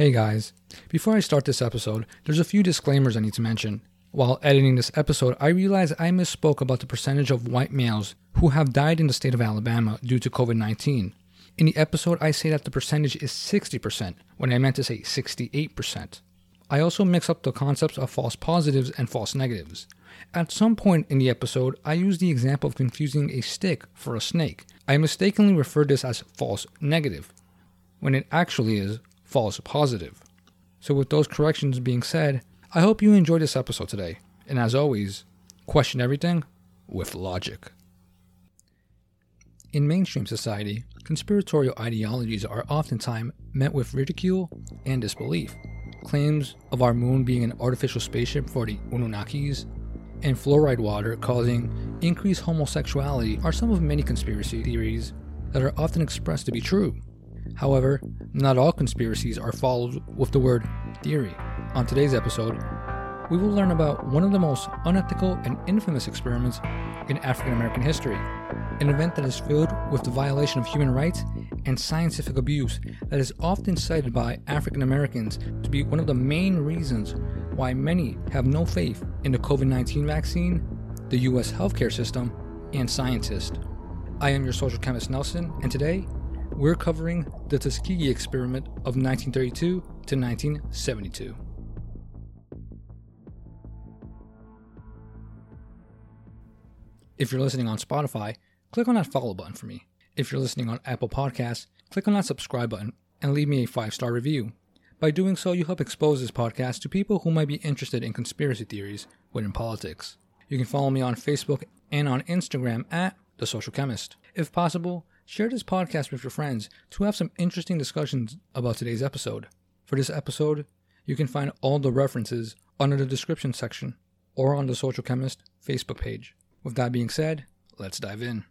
Hey guys, before I start this episode, there's a few disclaimers I need to mention. While editing this episode, I realized I misspoke about the percentage of white males who have died in the state of Alabama due to COVID 19. In the episode, I say that the percentage is 60%, when I meant to say 68%. I also mix up the concepts of false positives and false negatives. At some point in the episode, I used the example of confusing a stick for a snake. I mistakenly referred this as false negative, when it actually is false positive. So, with those corrections being said, I hope you enjoyed this episode today. And as always, question everything with logic. In mainstream society, conspiratorial ideologies are oftentimes met with ridicule and disbelief. Claims of our moon being an artificial spaceship for the Anunnakis and fluoride water causing increased homosexuality are some of many conspiracy theories that are often expressed to be true. However, not all conspiracies are followed with the word theory. On today's episode, we will learn about one of the most unethical and infamous experiments in African American history, an event that is filled with the violation of human rights and scientific abuse that is often cited by African Americans to be one of the main reasons why many have no faith in the COVID 19 vaccine, the US healthcare system, and scientists. I am your social chemist Nelson, and today we're covering the Tuskegee experiment of 1932 to 1972. If you're listening on Spotify, click on that follow button for me. If you're listening on Apple Podcasts, click on that subscribe button and leave me a five star review. By doing so, you help expose this podcast to people who might be interested in conspiracy theories within politics. You can follow me on Facebook and on Instagram at The Social Chemist. If possible, Share this podcast with your friends to have some interesting discussions about today's episode. For this episode, you can find all the references under the description section or on the Social Chemist Facebook page. With that being said, let's dive in.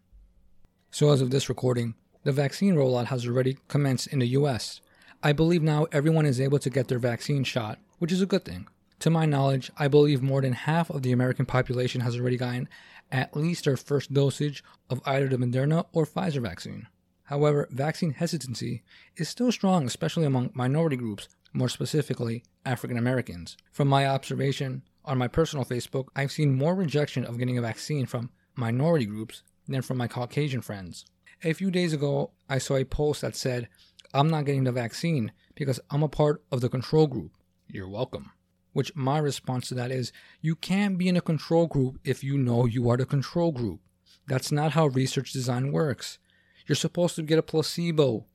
So, as of this recording, the vaccine rollout has already commenced in the US. I believe now everyone is able to get their vaccine shot, which is a good thing. To my knowledge, I believe more than half of the American population has already gotten at least their first dosage of either the Moderna or Pfizer vaccine. However, vaccine hesitancy is still strong, especially among minority groups, more specifically African Americans. From my observation on my personal Facebook, I've seen more rejection of getting a vaccine from minority groups than from my Caucasian friends. A few days ago, I saw a post that said, I'm not getting the vaccine because I'm a part of the control group. You're welcome. Which my response to that is you can't be in a control group if you know you are the control group. That's not how research design works. You're supposed to get a placebo.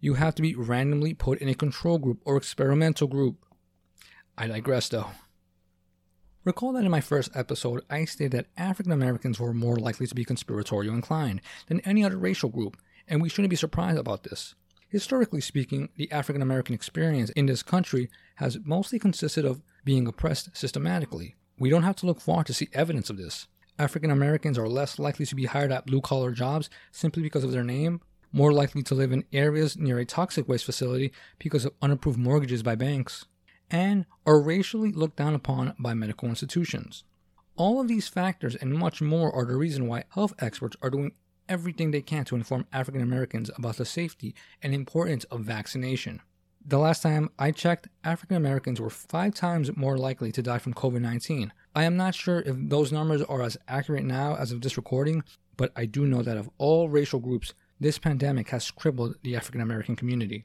You have to be randomly put in a control group or experimental group. I digress though. Recall that in my first episode, I stated that African Americans were more likely to be conspiratorial inclined than any other racial group, and we shouldn't be surprised about this. Historically speaking, the African American experience in this country has mostly consisted of being oppressed systematically. We don't have to look far to see evidence of this. African Americans are less likely to be hired at blue collar jobs simply because of their name, more likely to live in areas near a toxic waste facility because of unapproved mortgages by banks, and are racially looked down upon by medical institutions. All of these factors and much more are the reason why health experts are doing everything they can to inform African Americans about the safety and importance of vaccination. The last time I checked, African Americans were five times more likely to die from COVID 19. I am not sure if those numbers are as accurate now as of this recording, but I do know that of all racial groups, this pandemic has crippled the African American community.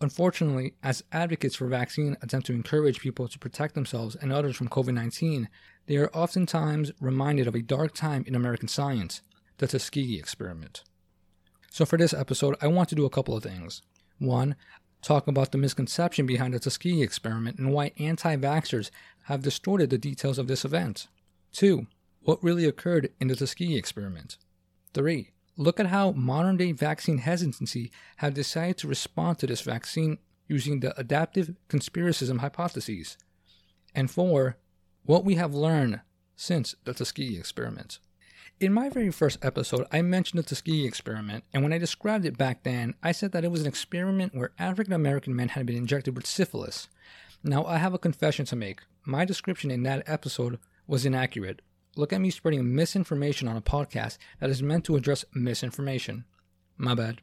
Unfortunately, as advocates for vaccine attempt to encourage people to protect themselves and others from COVID 19, they are oftentimes reminded of a dark time in American science, the Tuskegee experiment. So, for this episode, I want to do a couple of things. One, talk about the misconception behind the Tuskegee experiment and why anti vaxxers have distorted the details of this event. 2. What really occurred in the Tuskegee experiment. 3. Look at how modern day vaccine hesitancy have decided to respond to this vaccine using the adaptive conspiracism hypotheses. And 4. What we have learned since the Tuskegee experiment. In my very first episode, I mentioned the Tuskegee experiment, and when I described it back then, I said that it was an experiment where African American men had been injected with syphilis. Now, I have a confession to make. My description in that episode was inaccurate. Look at me spreading misinformation on a podcast that is meant to address misinformation. My bad.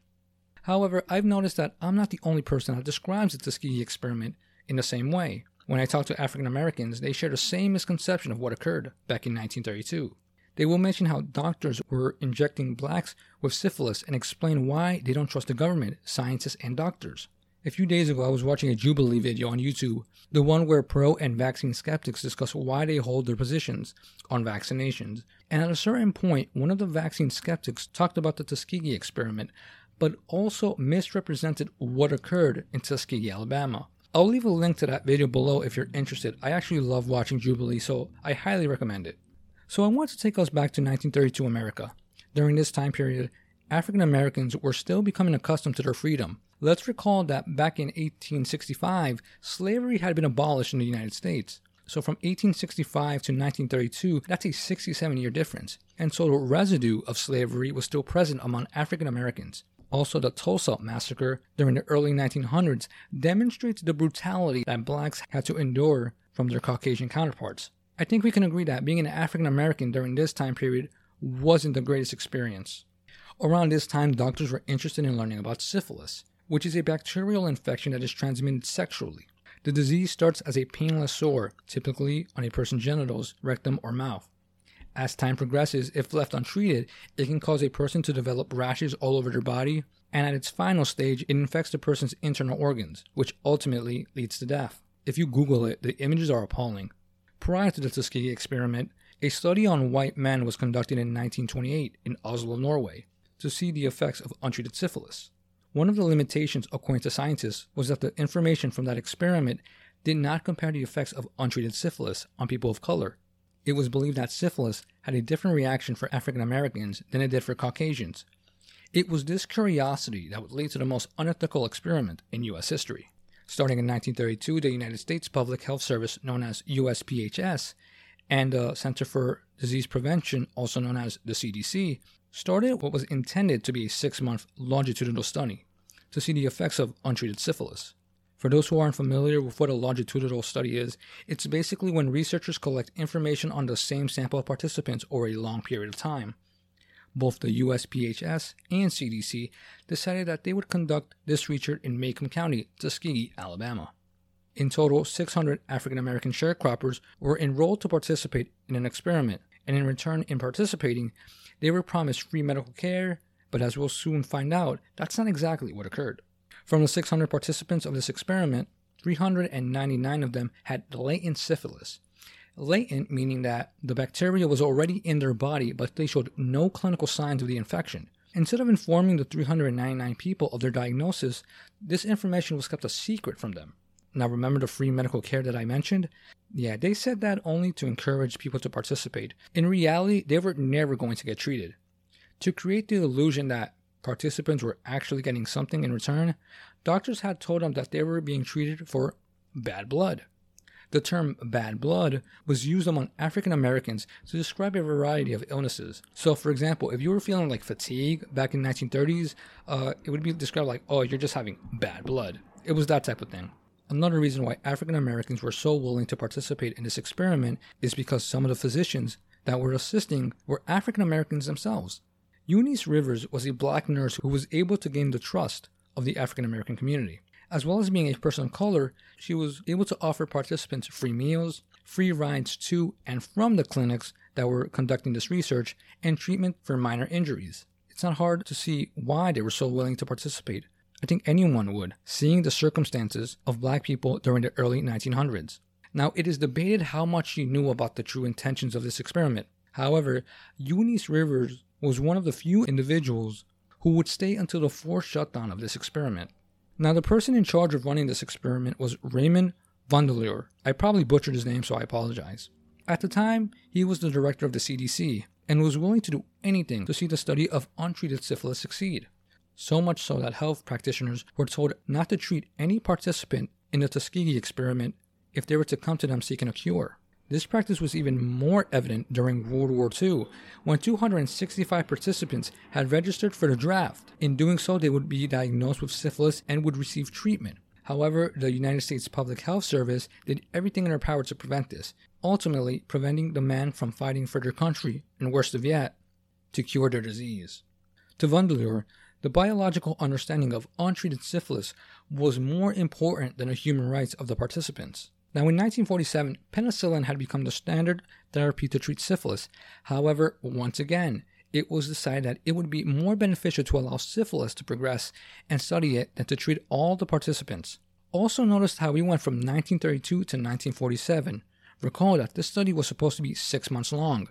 However, I've noticed that I'm not the only person that describes the Tuskegee experiment in the same way. When I talk to African Americans, they share the same misconception of what occurred back in 1932. They will mention how doctors were injecting blacks with syphilis and explain why they don't trust the government, scientists, and doctors. A few days ago, I was watching a Jubilee video on YouTube, the one where pro and vaccine skeptics discuss why they hold their positions on vaccinations. And at a certain point, one of the vaccine skeptics talked about the Tuskegee experiment, but also misrepresented what occurred in Tuskegee, Alabama. I'll leave a link to that video below if you're interested. I actually love watching Jubilee, so I highly recommend it. So I want to take us back to 1932 America. During this time period, African Americans were still becoming accustomed to their freedom. Let's recall that back in 1865, slavery had been abolished in the United States. So from 1865 to 1932, that's a 67 year difference. And so the residue of slavery was still present among African Americans. Also, the Tulsa massacre during the early 1900s demonstrates the brutality that blacks had to endure from their Caucasian counterparts. I think we can agree that being an African American during this time period wasn't the greatest experience. Around this time, doctors were interested in learning about syphilis, which is a bacterial infection that is transmitted sexually. The disease starts as a painless sore, typically on a person's genitals, rectum, or mouth. As time progresses, if left untreated, it can cause a person to develop rashes all over their body, and at its final stage, it infects the person's internal organs, which ultimately leads to death. If you Google it, the images are appalling. Prior to the Tuskegee experiment, a study on white men was conducted in 1928 in Oslo, Norway, to see the effects of untreated syphilis. One of the limitations, according to scientists, was that the information from that experiment did not compare the effects of untreated syphilis on people of color it was believed that syphilis had a different reaction for African Americans than it did for Caucasians. It was this curiosity that would lead to the most unethical experiment in U.S. history. Starting in 1932, the United States Public Health Service, known as USPHS, and the Center for Disease Prevention, also known as the CDC, started what was intended to be a six month longitudinal study to see the effects of untreated syphilis. For those who aren't familiar with what a longitudinal study is, it's basically when researchers collect information on the same sample of participants over a long period of time. Both the USPHS and CDC decided that they would conduct this research in Macon County, Tuskegee, Alabama. In total, 600 African American sharecroppers were enrolled to participate in an experiment, and in return, in participating, they were promised free medical care, but as we'll soon find out, that's not exactly what occurred. From the 600 participants of this experiment, 399 of them had latent syphilis. Latent meaning that the bacteria was already in their body, but they showed no clinical signs of the infection. Instead of informing the 399 people of their diagnosis, this information was kept a secret from them. Now, remember the free medical care that I mentioned? Yeah, they said that only to encourage people to participate. In reality, they were never going to get treated. To create the illusion that participants were actually getting something in return, doctors had told them that they were being treated for bad blood. The term bad blood was used among African Americans to describe a variety of illnesses. So, for example, if you were feeling like fatigue back in 1930s, uh, it would be described like, oh, you're just having bad blood. It was that type of thing. Another reason why African Americans were so willing to participate in this experiment is because some of the physicians that were assisting were African Americans themselves. Eunice Rivers was a black nurse who was able to gain the trust of the African American community. As well as being a person of color, she was able to offer participants free meals, free rides to and from the clinics that were conducting this research, and treatment for minor injuries. It's not hard to see why they were so willing to participate. I think anyone would, seeing the circumstances of black people during the early 1900s. Now, it is debated how much she knew about the true intentions of this experiment. However, Eunice Rivers was one of the few individuals who would stay until the forced shutdown of this experiment. Now, the person in charge of running this experiment was Raymond Vonderlehr. I probably butchered his name, so I apologize. At the time, he was the director of the CDC and was willing to do anything to see the study of untreated syphilis succeed. So much so that health practitioners were told not to treat any participant in the Tuskegee experiment if they were to come to them seeking a cure. This practice was even more evident during World War II, when 265 participants had registered for the draft. In doing so, they would be diagnosed with syphilis and would receive treatment. However, the United States Public Health Service did everything in their power to prevent this, ultimately preventing the men from fighting for their country, and worst of yet, to cure their disease. To Vonderlehr, The biological understanding of untreated syphilis was more important than the human rights of the participants. Now, in 1947, penicillin had become the standard therapy to treat syphilis. However, once again, it was decided that it would be more beneficial to allow syphilis to progress and study it than to treat all the participants. Also, notice how we went from 1932 to 1947. Recall that this study was supposed to be six months long.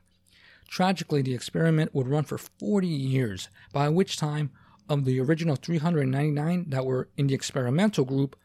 Tragically, the experiment would run for 40 years, by which time, of the original 399 that were in the experimental group,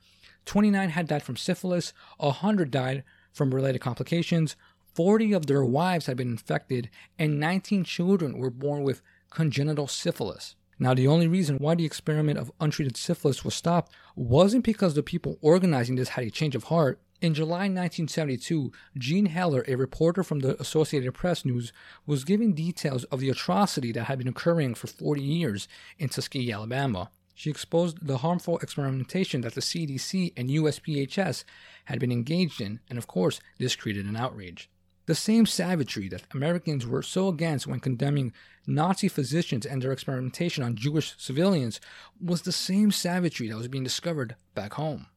29 had died from syphilis, 100 died from related complications, 40 of their wives had been infected, and 19 children were born with congenital syphilis. Now, the only reason why the experiment of untreated syphilis was stopped wasn't because the people organizing this had a change of heart. In July 1972, Jean Heller, a reporter from the Associated Press News, was giving details of the atrocity that had been occurring for 40 years in Tuskegee, Alabama. She exposed the harmful experimentation that the CDC and USPHS had been engaged in, and of course, this created an outrage. The same savagery that Americans were so against when condemning Nazi physicians and their experimentation on Jewish civilians was the same savagery that was being discovered back home.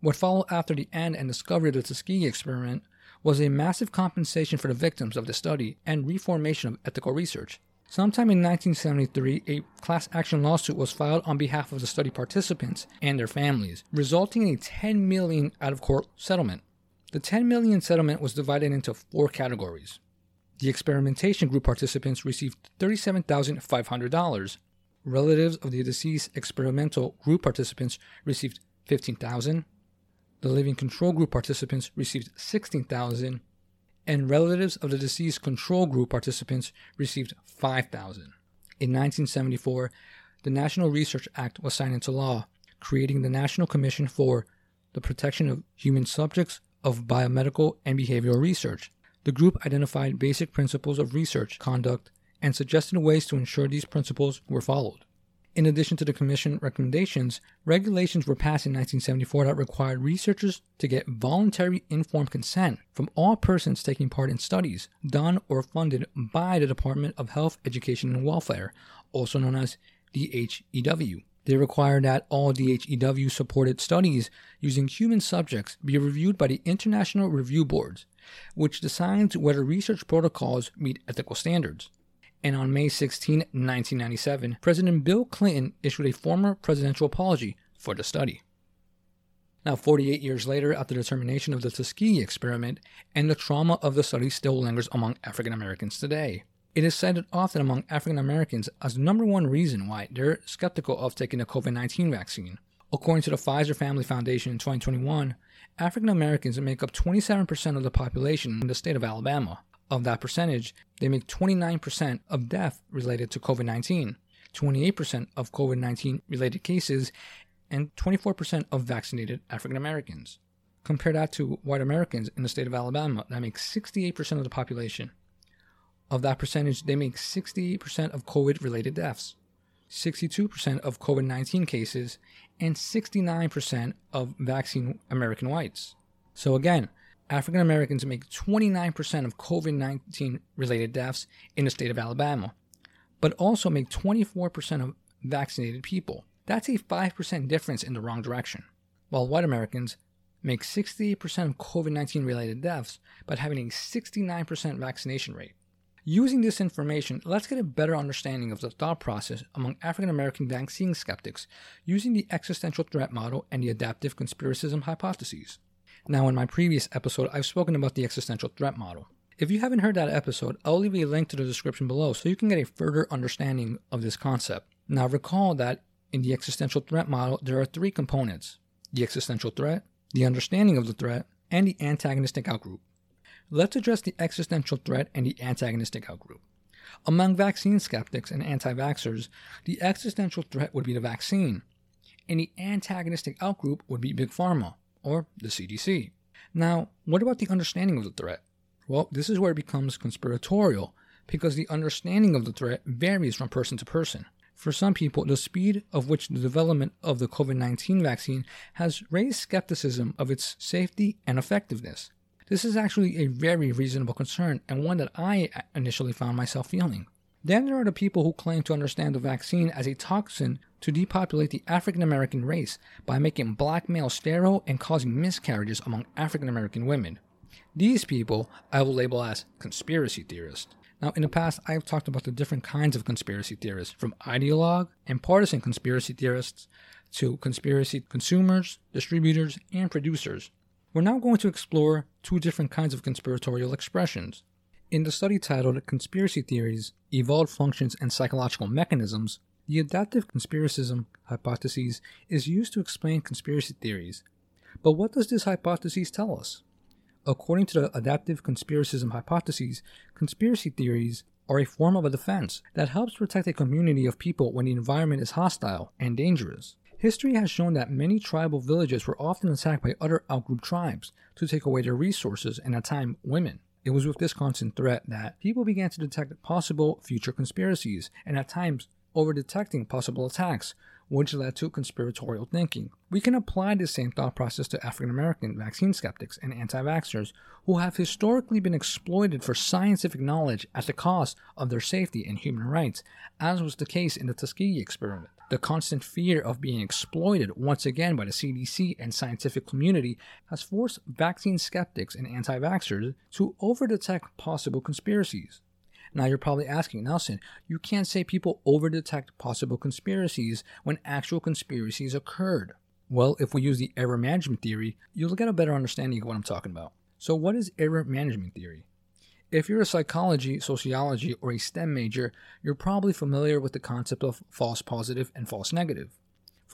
What followed after the end and discovery of the Tuskegee experiment was a massive compensation for the victims of the study and reformation of ethical research. Sometime in 1973, a class action lawsuit was filed on behalf of the study participants and their families, resulting in a 10 million out of court settlement. The 10 million settlement was divided into four categories. The experimentation group participants received $37,500. Relatives of the deceased experimental group participants received 15,000. The living control group participants received 16,000 and relatives of the deceased control group participants received 5,000. In 1974, the National Research Act was signed into law, creating the National Commission for the Protection of Human Subjects of Biomedical and Behavioral Research. The group identified basic principles of research conduct and suggested ways to ensure these principles were followed. In addition to the Commission recommendations, regulations were passed in 1974 that required researchers to get voluntary informed consent from all persons taking part in studies done or funded by the Department of Health, Education, and Welfare, also known as DHEW. They require that all DHEW supported studies using human subjects be reviewed by the International Review Boards, which decides whether research protocols meet ethical standards and on May 16, 1997, President Bill Clinton issued a former presidential apology for the study. Now, 48 years later, after the termination of the Tuskegee experiment, and the trauma of the study still lingers among African Americans today. It is cited often among African Americans as the number one reason why they're skeptical of taking the COVID 19 vaccine. According to the Kaiser Family Foundation in 2021, African Americans make up 27% of the population in the state of Alabama, of that percentage, they make 29% of death related to COVID 19, 28% of COVID 19 related cases, and 24% of vaccinated African Americans. Compare that to white Americans in the state of Alabama, that make 68% of the population. Of that percentage, they make 68% of COVID related deaths, 62% of COVID 19 cases, and 69% of vaccine American whites. So, again, African Americans make 29% of COVID 19 related deaths in the state of Alabama, but also make 24% of vaccinated people. That's a 5% difference in the wrong direction. While white Americans make 68% of COVID 19 related deaths, but having a 69% vaccination rate. Using this information, let's get a better understanding of the thought process among African American vaccine skeptics using the existential threat model and the adaptive conspiracism hypotheses. Now, in my previous episode, I've spoken about the existential threat model. If you haven't heard that episode, I'll leave a link to the description below so you can get a further understanding of this concept. Now, recall that in the existential threat model, there are three components the existential threat, the understanding of the threat, and the antagonistic outgroup. Let's address the existential threat and the antagonistic outgroup. Among vaccine skeptics and anti vaxxers, the existential threat would be the vaccine, and the antagonistic outgroup would be Big Pharma or the CDC. Now, what about the understanding of the threat? Well, this is where it becomes conspiratorial because the understanding of the threat varies from person to person. For some people, the speed of which the development of the COVID 19 vaccine has raised skepticism of its safety and effectiveness. This is actually a very reasonable concern and one that I initially found myself feeling. Then there are the people who claim to understand the vaccine as a toxin to depopulate the African American race by making black males sterile and causing miscarriages among African American women. These people I will label as conspiracy theorists. Now, in the past, I have talked about the different kinds of conspiracy theorists, from ideologue and partisan conspiracy theorists to conspiracy consumers, distributors, and producers. We're now going to explore two different kinds of conspiratorial expressions. In the study titled Conspiracy Theories, Evolved Functions and Psychological Mechanisms, the adaptive conspiracism hypothesis is used to explain conspiracy theories. But what does this hypothesis tell us? According to the adaptive conspiracism hypothesis, conspiracy theories are a form of a defense that helps protect a community of people when the environment is hostile and dangerous. History has shown that many tribal villages were often attacked by other outgroup tribes to take away their resources and at times women. It was with this constant threat that people began to detect possible future conspiracies and at times over detecting possible attacks, which led to conspiratorial thinking. We can apply this same thought process to African American vaccine skeptics and anti vaxxers who have historically been exploited for scientific knowledge at the cost of their safety and human rights, as was the case in the Tuskegee experiment. The constant fear of being exploited once again by the CDC and scientific community has forced vaccine skeptics and anti vaxxers to overdetect possible conspiracies. Now you're probably asking, Nelson, you can't say people overdetect possible conspiracies when actual conspiracies occurred. Well, if we use the error management theory, you'll get a better understanding of what I'm talking about. So, what is error management theory? If you're a psychology, sociology, or a STEM major, you're probably familiar with the concept of false positive and false negative.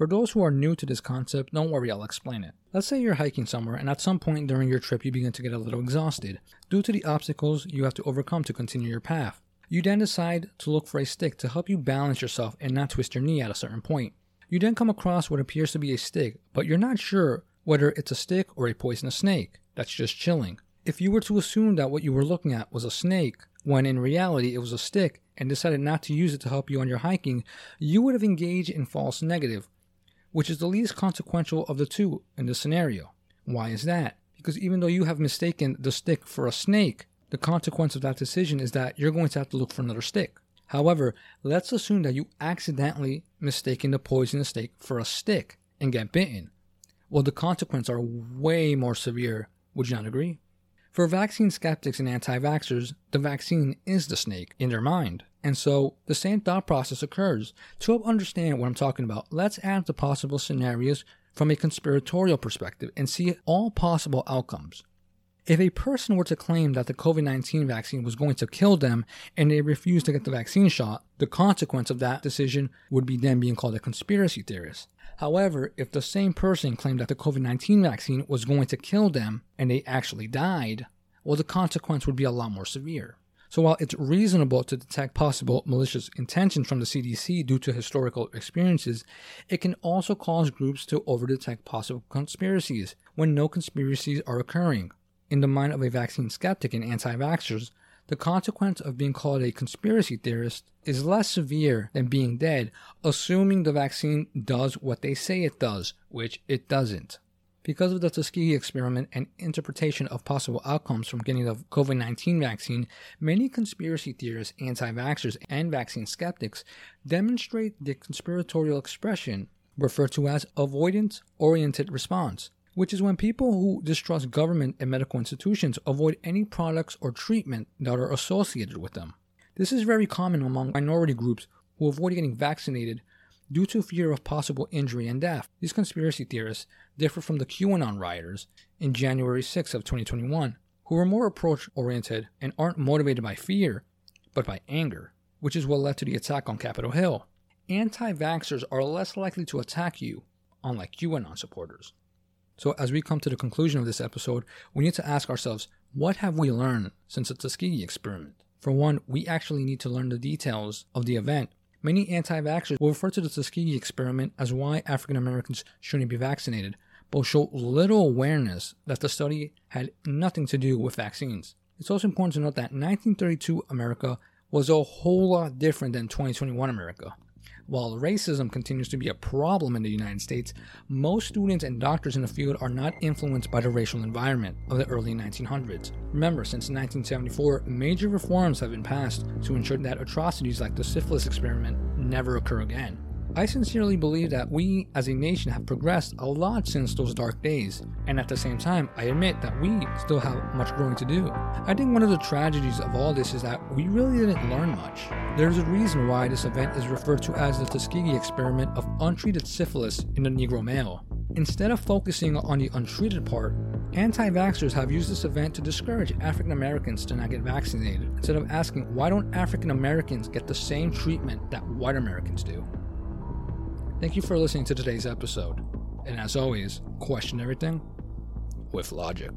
For those who are new to this concept, don't worry, I'll explain it. Let's say you're hiking somewhere and at some point during your trip you begin to get a little exhausted due to the obstacles you have to overcome to continue your path. You then decide to look for a stick to help you balance yourself and not twist your knee at a certain point. You then come across what appears to be a stick, but you're not sure whether it's a stick or a poisonous snake that's just chilling. If you were to assume that what you were looking at was a snake, when in reality it was a stick, and decided not to use it to help you on your hiking, you would have engaged in false negative, which is the least consequential of the two in this scenario. Why is that? Because even though you have mistaken the stick for a snake, the consequence of that decision is that you're going to have to look for another stick. However, let's assume that you accidentally mistaken the poisonous snake for a stick and get bitten. Well, the consequences are way more severe. Would you not agree? For vaccine skeptics and anti vaxxers, the vaccine is the snake in their mind. And so the same thought process occurs. To help understand what I'm talking about, let's add the possible scenarios from a conspiratorial perspective and see all possible outcomes. If a person were to claim that the COVID 19 vaccine was going to kill them and they refused to get the vaccine shot, the consequence of that decision would be them being called a conspiracy theorist. However, if the same person claimed that the COVID 19 vaccine was going to kill them and they actually died, well, the consequence would be a lot more severe. So while it's reasonable to detect possible malicious intentions from the CDC due to historical experiences, it can also cause groups to overdetect possible conspiracies when no conspiracies are occurring. In the mind of a vaccine skeptic and anti vaxxers, the consequence of being called a conspiracy theorist is less severe than being dead, assuming the vaccine does what they say it does, which it doesn't. Because of the Tuskegee experiment and interpretation of possible outcomes from getting the COVID 19 vaccine, many conspiracy theorists, anti vaxxers, and vaccine skeptics demonstrate the conspiratorial expression referred to as avoidance oriented response, which is when people who distrust government and medical institutions avoid any products or treatment that are associated with them. This is very common among minority groups who avoid getting vaccinated due to fear of possible injury and death. These conspiracy theorists differ from the QAnon rioters in January 6 of 2021, who were more approach oriented and aren't motivated by fear, but by anger, which is what led to the attack on Capitol Hill. Anti vaxxers are less likely to attack you, unlike QAnon supporters. So, as we come to the conclusion of this episode, we need to ask ourselves what have we learned since the Tuskegee experiment? For one, we actually need to learn the details of the event Many anti vaxxers will refer to the Tuskegee experiment as why African Americans shouldn't be vaccinated, but show little awareness that the study had nothing to do with vaccines. It's also important to note that 1932 America was a whole lot different than 2021 America. While racism continues to be a problem in the United States, most students and doctors in the field are not influenced by the racial environment of the early 1900s. Remember, since 1974, major reforms have been passed to ensure that atrocities like the syphilis experiment never occur again. I sincerely believe that we as a nation have progressed a lot since those dark days, and at the same time, I admit that we still have much growing to do. I think one of the tragedies of all this is that we really didn't learn much. There's a reason why this event is referred to as the Tuskegee experiment of untreated syphilis in the Negro male. Instead of focusing on the untreated part, anti vaxxers have used this event to discourage African Americans to not get vaccinated, instead of asking why don't African Americans get the same treatment that white Americans do. Thank you for listening to today's episode. And as always, question everything with logic.